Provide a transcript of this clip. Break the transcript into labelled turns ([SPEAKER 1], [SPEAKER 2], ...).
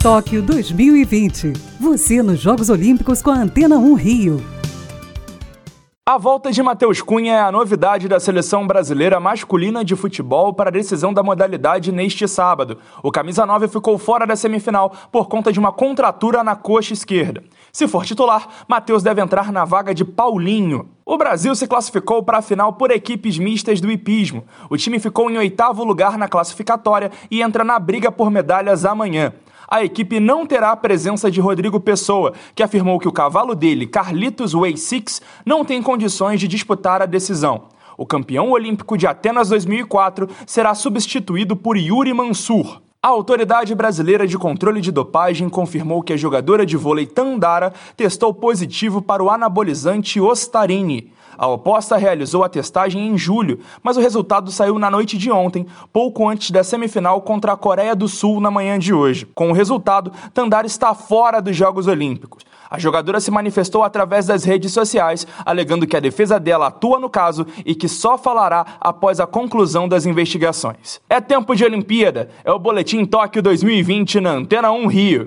[SPEAKER 1] Tóquio 2020. Você nos Jogos Olímpicos com a Antena 1 Rio.
[SPEAKER 2] A volta de Matheus Cunha é a novidade da seleção brasileira masculina de futebol para a decisão da modalidade neste sábado. O camisa 9 ficou fora da semifinal por conta de uma contratura na coxa esquerda. Se for titular, Matheus deve entrar na vaga de Paulinho. O Brasil se classificou para a final por equipes mistas do hipismo. O time ficou em oitavo lugar na classificatória e entra na briga por medalhas amanhã a equipe não terá a presença de Rodrigo Pessoa, que afirmou que o cavalo dele, Carlitos Way Six, não tem condições de disputar a decisão. O campeão olímpico de Atenas 2004 será substituído por Yuri Mansur. A Autoridade Brasileira de Controle de Dopagem confirmou que a jogadora de vôlei Tandara testou positivo para o anabolizante Ostarini. A oposta realizou a testagem em julho, mas o resultado saiu na noite de ontem, pouco antes da semifinal contra a Coreia do Sul na manhã de hoje. Com o resultado, Tandara está fora dos Jogos Olímpicos. A jogadora se manifestou através das redes sociais, alegando que a defesa dela atua no caso e que só falará após a conclusão das investigações. É tempo de Olimpíada, é o Boletim Tóquio 2020 na Antena 1 Rio.